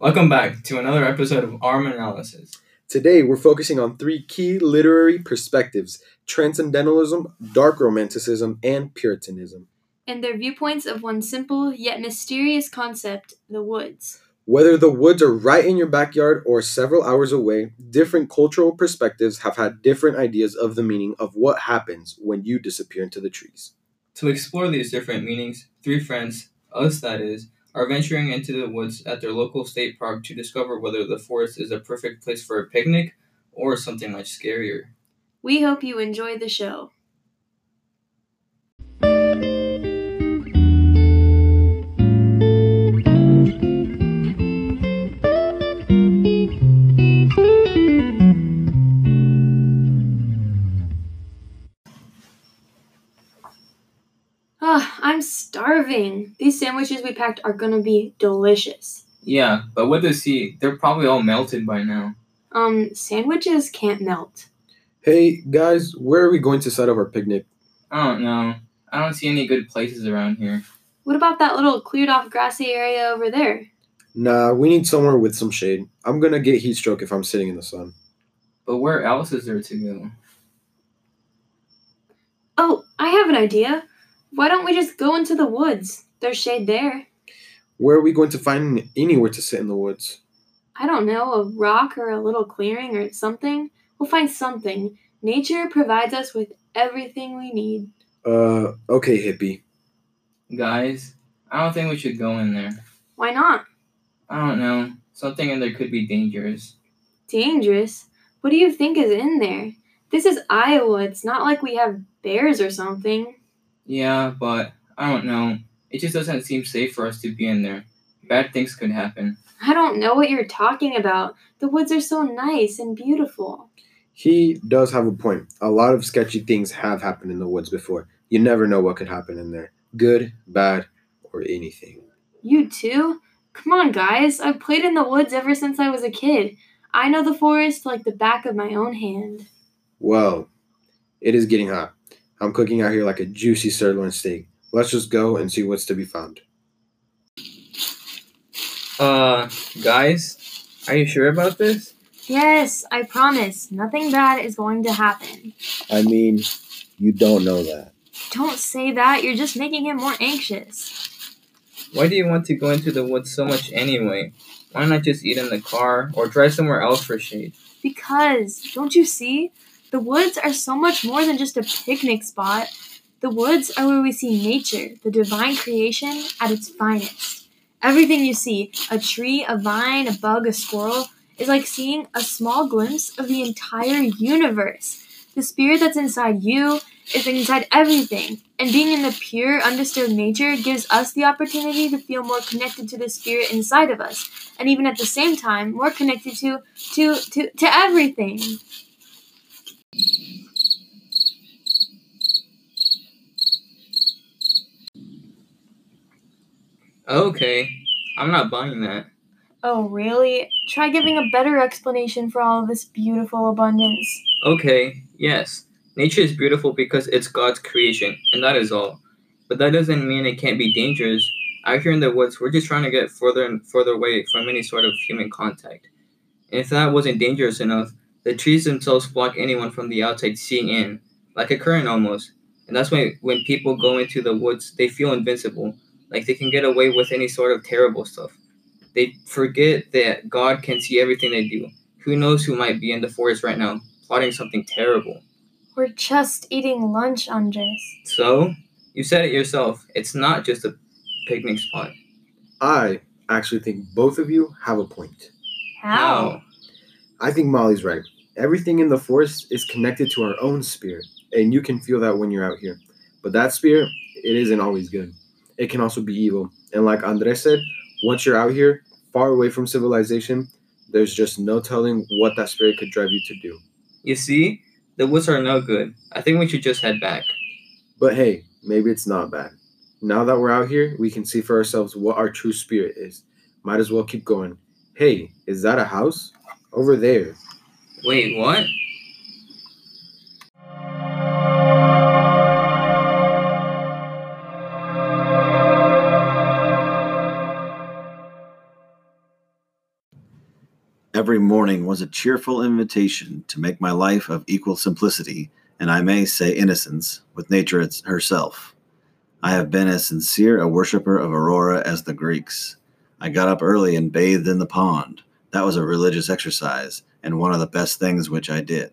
Welcome back to another episode of Arm Analysis. Today, we're focusing on three key literary perspectives transcendentalism, dark romanticism, and Puritanism. and their viewpoints of one simple yet mysterious concept the woods. Whether the woods are right in your backyard or several hours away, different cultural perspectives have had different ideas of the meaning of what happens when you disappear into the trees. To explore these different meanings, three friends, us that is, are venturing into the woods at their local state park to discover whether the forest is a perfect place for a picnic or something much scarier. We hope you enjoy the show. I'm starving. These sandwiches we packed are gonna be delicious. Yeah, but with the sea, they're probably all melted by now. Um, sandwiches can't melt. Hey, guys, where are we going to set up our picnic? I don't know. I don't see any good places around here. What about that little cleared off grassy area over there? Nah, we need somewhere with some shade. I'm gonna get heat stroke if I'm sitting in the sun. But where else is there to go? Oh, I have an idea. Why don't we just go into the woods? There's shade there. Where are we going to find anywhere to sit in the woods? I don't know, a rock or a little clearing or something. We'll find something. Nature provides us with everything we need. Uh, okay, hippie. Guys, I don't think we should go in there. Why not? I don't know. Something in there could be dangerous. Dangerous? What do you think is in there? This is Iowa. It's not like we have bears or something. Yeah, but I don't know. It just doesn't seem safe for us to be in there. Bad things could happen. I don't know what you're talking about. The woods are so nice and beautiful. He does have a point. A lot of sketchy things have happened in the woods before. You never know what could happen in there good, bad, or anything. You too? Come on, guys. I've played in the woods ever since I was a kid. I know the forest like the back of my own hand. Well, it is getting hot. I'm cooking out here like a juicy sirloin steak. Let's just go and see what's to be found. Uh, guys, are you sure about this? Yes, I promise. Nothing bad is going to happen. I mean, you don't know that. Don't say that. You're just making him more anxious. Why do you want to go into the woods so much anyway? Why not just eat in the car or drive somewhere else for shade? Because, don't you see? The woods are so much more than just a picnic spot. The woods are where we see nature, the divine creation, at its finest. Everything you see a tree, a vine, a bug, a squirrel is like seeing a small glimpse of the entire universe. The spirit that's inside you is inside everything, and being in the pure, undisturbed nature gives us the opportunity to feel more connected to the spirit inside of us, and even at the same time, more connected to to to, to everything. Okay, I'm not buying that. Oh, really? Try giving a better explanation for all of this beautiful abundance. Okay, yes. Nature is beautiful because it's God's creation, and that is all. But that doesn't mean it can't be dangerous. Out here in the woods, we're just trying to get further and further away from any sort of human contact. And if that wasn't dangerous enough, the trees themselves block anyone from the outside seeing in, like a current almost. And that's why when people go into the woods, they feel invincible, like they can get away with any sort of terrible stuff. They forget that God can see everything they do. Who knows who might be in the forest right now, plotting something terrible. We're just eating lunch, Andres. So, you said it yourself. It's not just a picnic spot. I actually think both of you have a point. How? I think Molly's right. Everything in the forest is connected to our own spirit, and you can feel that when you're out here. But that spirit, it isn't always good. It can also be evil. And like Andres said, once you're out here, far away from civilization, there's just no telling what that spirit could drive you to do. You see, the woods are no good. I think we should just head back. But hey, maybe it's not bad. Now that we're out here, we can see for ourselves what our true spirit is. Might as well keep going. Hey, is that a house? Over there. Wait, what? Every morning was a cheerful invitation to make my life of equal simplicity, and I may say innocence, with nature herself. I have been as sincere a worshipper of Aurora as the Greeks. I got up early and bathed in the pond. That was a religious exercise, and one of the best things which I did.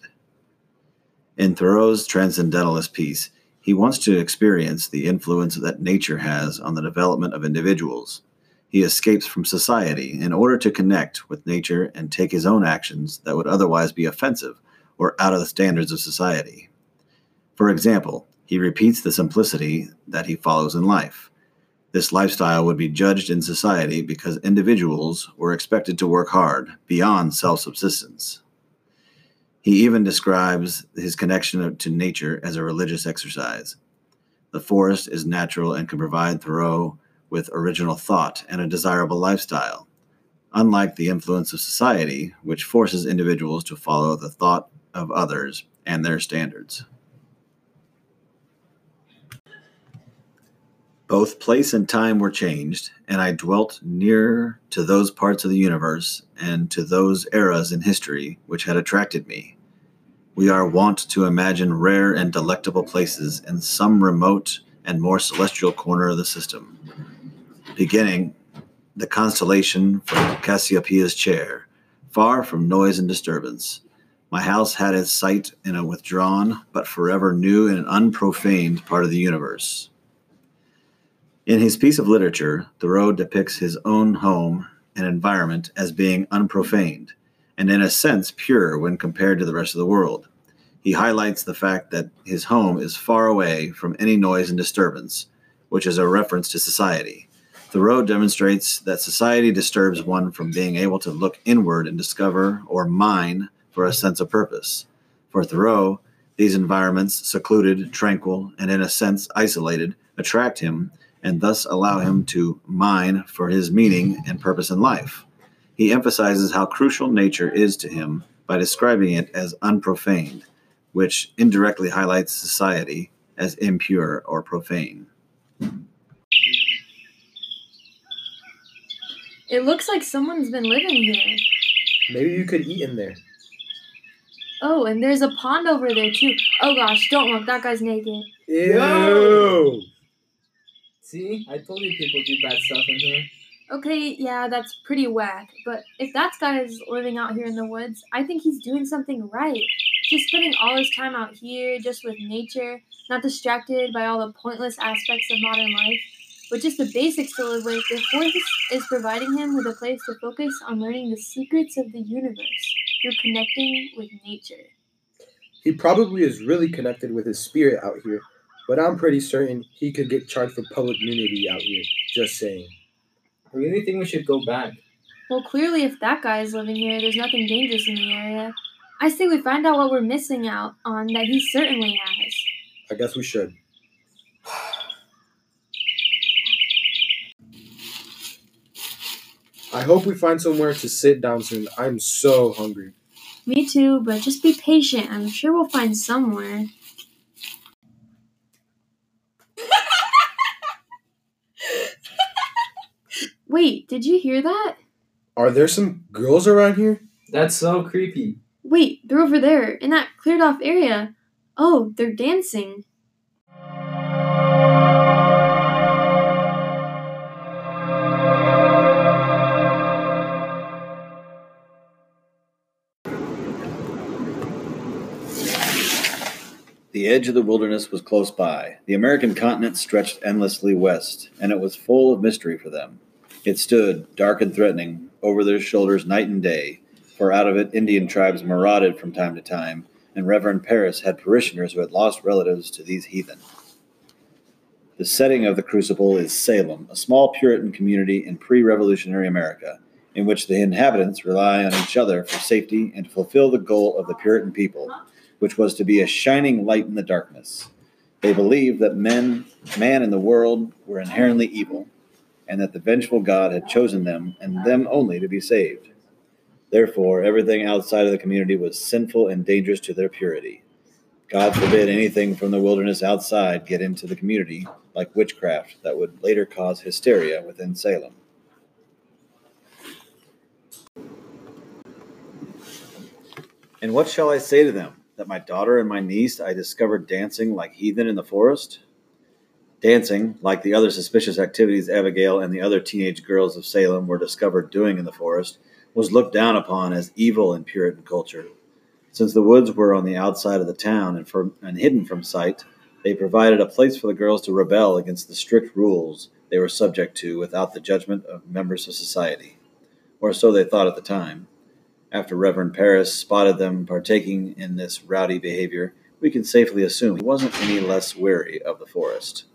In Thoreau's Transcendentalist piece, he wants to experience the influence that nature has on the development of individuals. He escapes from society in order to connect with nature and take his own actions that would otherwise be offensive or out of the standards of society. For example, he repeats the simplicity that he follows in life. This lifestyle would be judged in society because individuals were expected to work hard beyond self subsistence. He even describes his connection to nature as a religious exercise. The forest is natural and can provide Thoreau with original thought and a desirable lifestyle, unlike the influence of society, which forces individuals to follow the thought of others and their standards. Both place and time were changed, and I dwelt nearer to those parts of the universe and to those eras in history which had attracted me. We are wont to imagine rare and delectable places in some remote and more celestial corner of the system. Beginning, the constellation from Cassiopeia's chair, far from noise and disturbance. My house had its site in a withdrawn, but forever new and unprofaned part of the universe. In his piece of literature, Thoreau depicts his own home and environment as being unprofaned, and in a sense pure when compared to the rest of the world. He highlights the fact that his home is far away from any noise and disturbance, which is a reference to society. Thoreau demonstrates that society disturbs one from being able to look inward and discover or mine for a sense of purpose. For Thoreau, these environments, secluded, tranquil, and in a sense isolated, attract him and thus allow him to mine for his meaning and purpose in life. He emphasizes how crucial nature is to him by describing it as unprofaned, which indirectly highlights society as impure or profane. It looks like someone's been living here. Maybe you could eat in there. Oh, and there's a pond over there too. Oh gosh, don't look, that guy's naked. Ew. See, I told you people do bad stuff in here. Okay, yeah, that's pretty whack. But if that guy is living out here in the woods, I think he's doing something right. Just spending all his time out here, just with nature, not distracted by all the pointless aspects of modern life, but just the basics to live with. The forest is providing him with a place to focus on learning the secrets of the universe through connecting with nature. He probably is really connected with his spirit out here, but I'm pretty certain he could get charged for public nudity out here. Just saying. I really think we should go back. Well, clearly, if that guy is living here, there's nothing dangerous in the area. I say we find out what we're missing out on that he certainly has. I guess we should. I hope we find somewhere to sit down soon. I'm so hungry. Me too, but just be patient. I'm sure we'll find somewhere. Wait, did you hear that? Are there some girls around here? That's so creepy. Wait, they're over there in that cleared off area. Oh, they're dancing. The edge of the wilderness was close by. The American continent stretched endlessly west, and it was full of mystery for them. It stood, dark and threatening, over their shoulders night and day, for out of it Indian tribes marauded from time to time, and Reverend Parris had parishioners who had lost relatives to these heathen. The setting of the crucible is Salem, a small Puritan community in pre revolutionary America, in which the inhabitants rely on each other for safety and to fulfill the goal of the Puritan people, which was to be a shining light in the darkness. They believed that men, man and the world were inherently evil, and that the vengeful God had chosen them and them only to be saved. Therefore, everything outside of the community was sinful and dangerous to their purity. God forbid anything from the wilderness outside get into the community, like witchcraft that would later cause hysteria within Salem. And what shall I say to them? That my daughter and my niece I discovered dancing like heathen in the forest? Dancing, like the other suspicious activities Abigail and the other teenage girls of Salem were discovered doing in the forest, was looked down upon as evil in Puritan culture. Since the woods were on the outside of the town and, for, and hidden from sight, they provided a place for the girls to rebel against the strict rules they were subject to without the judgment of members of society. Or so they thought at the time. After Reverend Parris spotted them partaking in this rowdy behavior, we can safely assume he wasn't any less wary of the forest.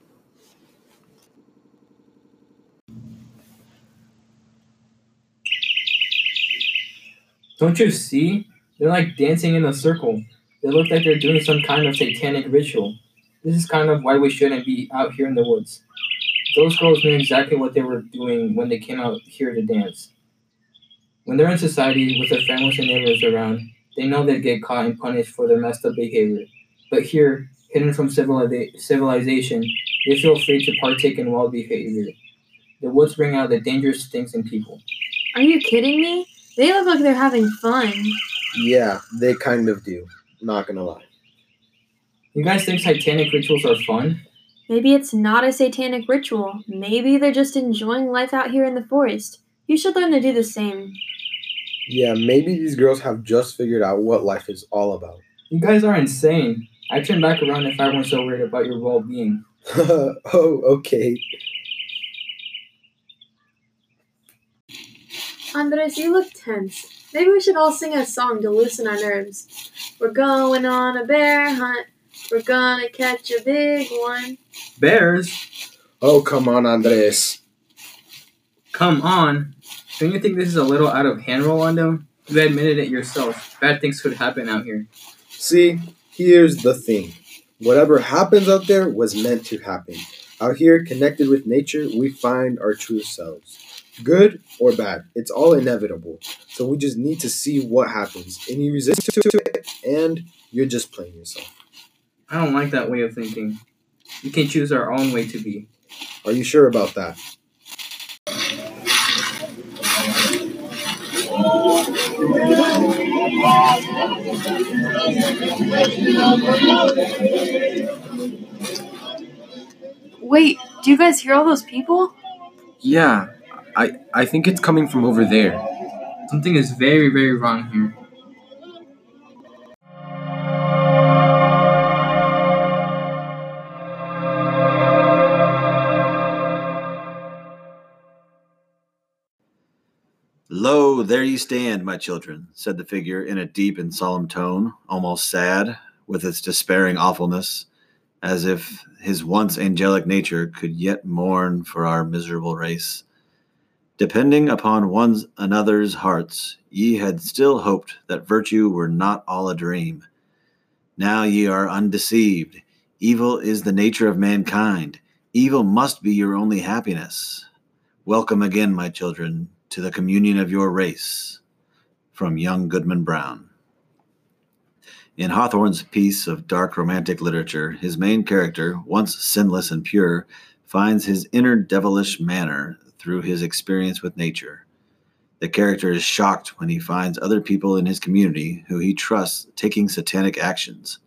Don't you see? They're like dancing in a circle. They look like they're doing some kind of satanic ritual. This is kind of why we shouldn't be out here in the woods. Those girls knew exactly what they were doing when they came out here to dance. When they're in society with their families and neighbors around, they know they'd get caught and punished for their messed up behavior. But here, hidden from civilization, they feel free to partake in wild behavior. The woods bring out the dangerous things in people. Are you kidding me? They look like they're having fun. Yeah, they kind of do. Not gonna lie. You guys think satanic rituals are fun? Maybe it's not a satanic ritual. Maybe they're just enjoying life out here in the forest. You should learn to do the same. Yeah, maybe these girls have just figured out what life is all about. You guys are insane. I'd turn back around if I weren't so worried about your well being. oh, okay. Andres, you look tense. Maybe we should all sing a song to loosen our nerves. We're going on a bear hunt. We're gonna catch a big one. Bears? Oh, come on, Andres. Come on. Don't you think this is a little out of hand, Rolando? You admitted it yourself. Bad things could happen out here. See, here's the thing. Whatever happens out there was meant to happen. Out here, connected with nature, we find our true selves. Good or bad, it's all inevitable. So we just need to see what happens. Any resistance to it, and you're just playing yourself. I don't like that way of thinking. We can choose our own way to be. Are you sure about that? Wait, do you guys hear all those people? Yeah, I I think it's coming from over there. Something is very, very wrong here. Lo, there ye stand, my children, said the figure in a deep and solemn tone, almost sad, with its despairing awfulness, as if his once angelic nature could yet mourn for our miserable race. Depending upon one another's hearts, ye had still hoped that virtue were not all a dream. Now ye are undeceived. Evil is the nature of mankind. Evil must be your only happiness. Welcome again, my children, to the communion of your race. From young Goodman Brown. In Hawthorne's piece of dark romantic literature, his main character, once sinless and pure, finds his inner devilish manner through his experience with nature. The character is shocked when he finds other people in his community who he trusts taking satanic actions.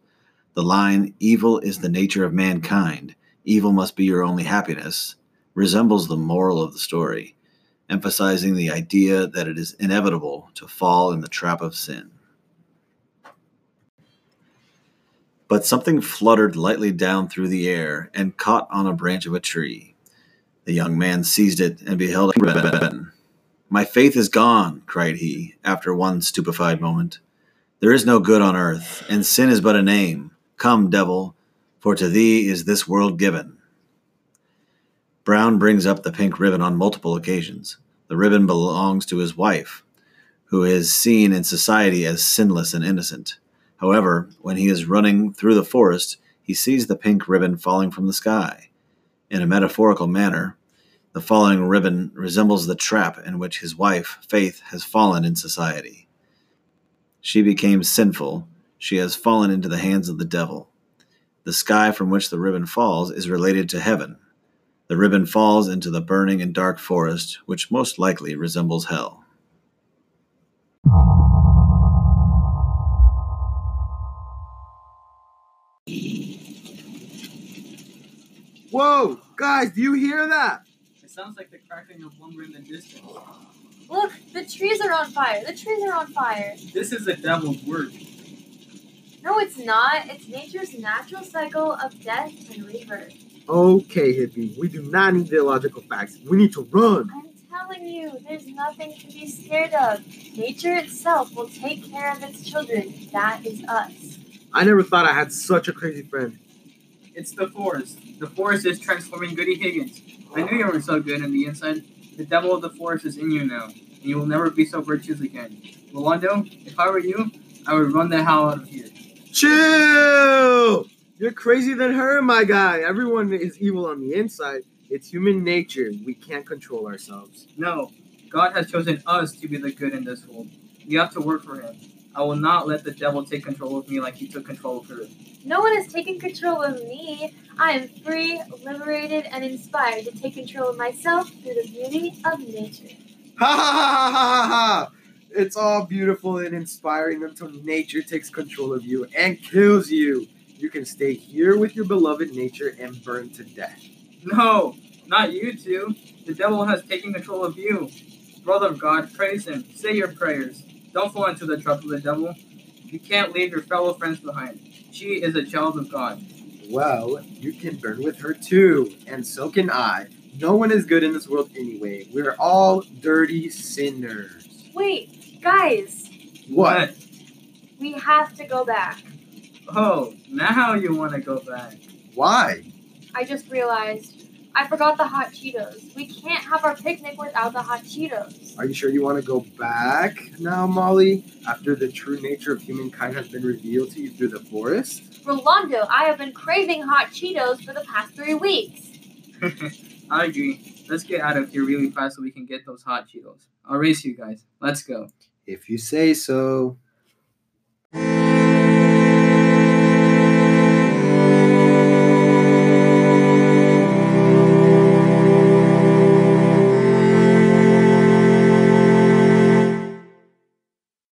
The line, evil is the nature of mankind, evil must be your only happiness, resembles the moral of the story emphasizing the idea that it is inevitable to fall in the trap of sin. But something fluttered lightly down through the air and caught on a branch of a tree. The young man seized it and beheld a ribbon. My faith is gone, cried he, after one stupefied moment. There is no good on earth, and sin is but a name. Come, devil, for to thee is this world given. Brown brings up the pink ribbon on multiple occasions. The ribbon belongs to his wife, who is seen in society as sinless and innocent. However, when he is running through the forest, he sees the pink ribbon falling from the sky. In a metaphorical manner, the falling ribbon resembles the trap in which his wife, Faith, has fallen in society. She became sinful. She has fallen into the hands of the devil. The sky from which the ribbon falls is related to heaven, the ribbon falls into the burning and dark forest, which most likely resembles hell. Whoa, guys, do you hear that? It sounds like the crackling of lumber in the distance. Look, the trees are on fire. The trees are on fire. This is the devil's work. No, it's not. It's nature's natural cycle of death and rebirth. Okay, hippie, we do not need the illogical facts. We need to run. I'm telling you, there's nothing to be scared of. Nature itself will take care of its children. That is us. I never thought I had such a crazy friend. It's the forest. The forest is transforming Goody Higgins. I knew you were so good on the inside. The devil of the forest is in you now, and you will never be so virtuous again. Rolando, if I were you, I would run the hell out of here. Chill! You're crazier than her, my guy. Everyone is evil on the inside. It's human nature. We can't control ourselves. No, God has chosen us to be the good in this world. We have to work for Him. I will not let the devil take control of me like he took control of her. No one has taken control of me. I am free, liberated, and inspired to take control of myself through the beauty of nature. Ha ha ha ha ha ha! It's all beautiful and inspiring until nature takes control of you and kills you. You can stay here with your beloved nature and burn to death. No, not you two. The devil has taken control of you. Brother of God, praise Him. Say your prayers. Don't fall into the trap of the devil. You can't leave your fellow friends behind. She is a child of God. Well, you can burn with her too, and so can I. No one is good in this world anyway. We're all dirty sinners. Wait, guys, What? we have to go back. Oh, now you want to go back. Why? I just realized I forgot the hot Cheetos. We can't have our picnic without the hot Cheetos. Are you sure you want to go back now, Molly? After the true nature of humankind has been revealed to you through the forest? Rolando, I have been craving hot Cheetos for the past three weeks. I agree. Let's get out of here really fast so we can get those hot Cheetos. I'll race you guys. Let's go. If you say so.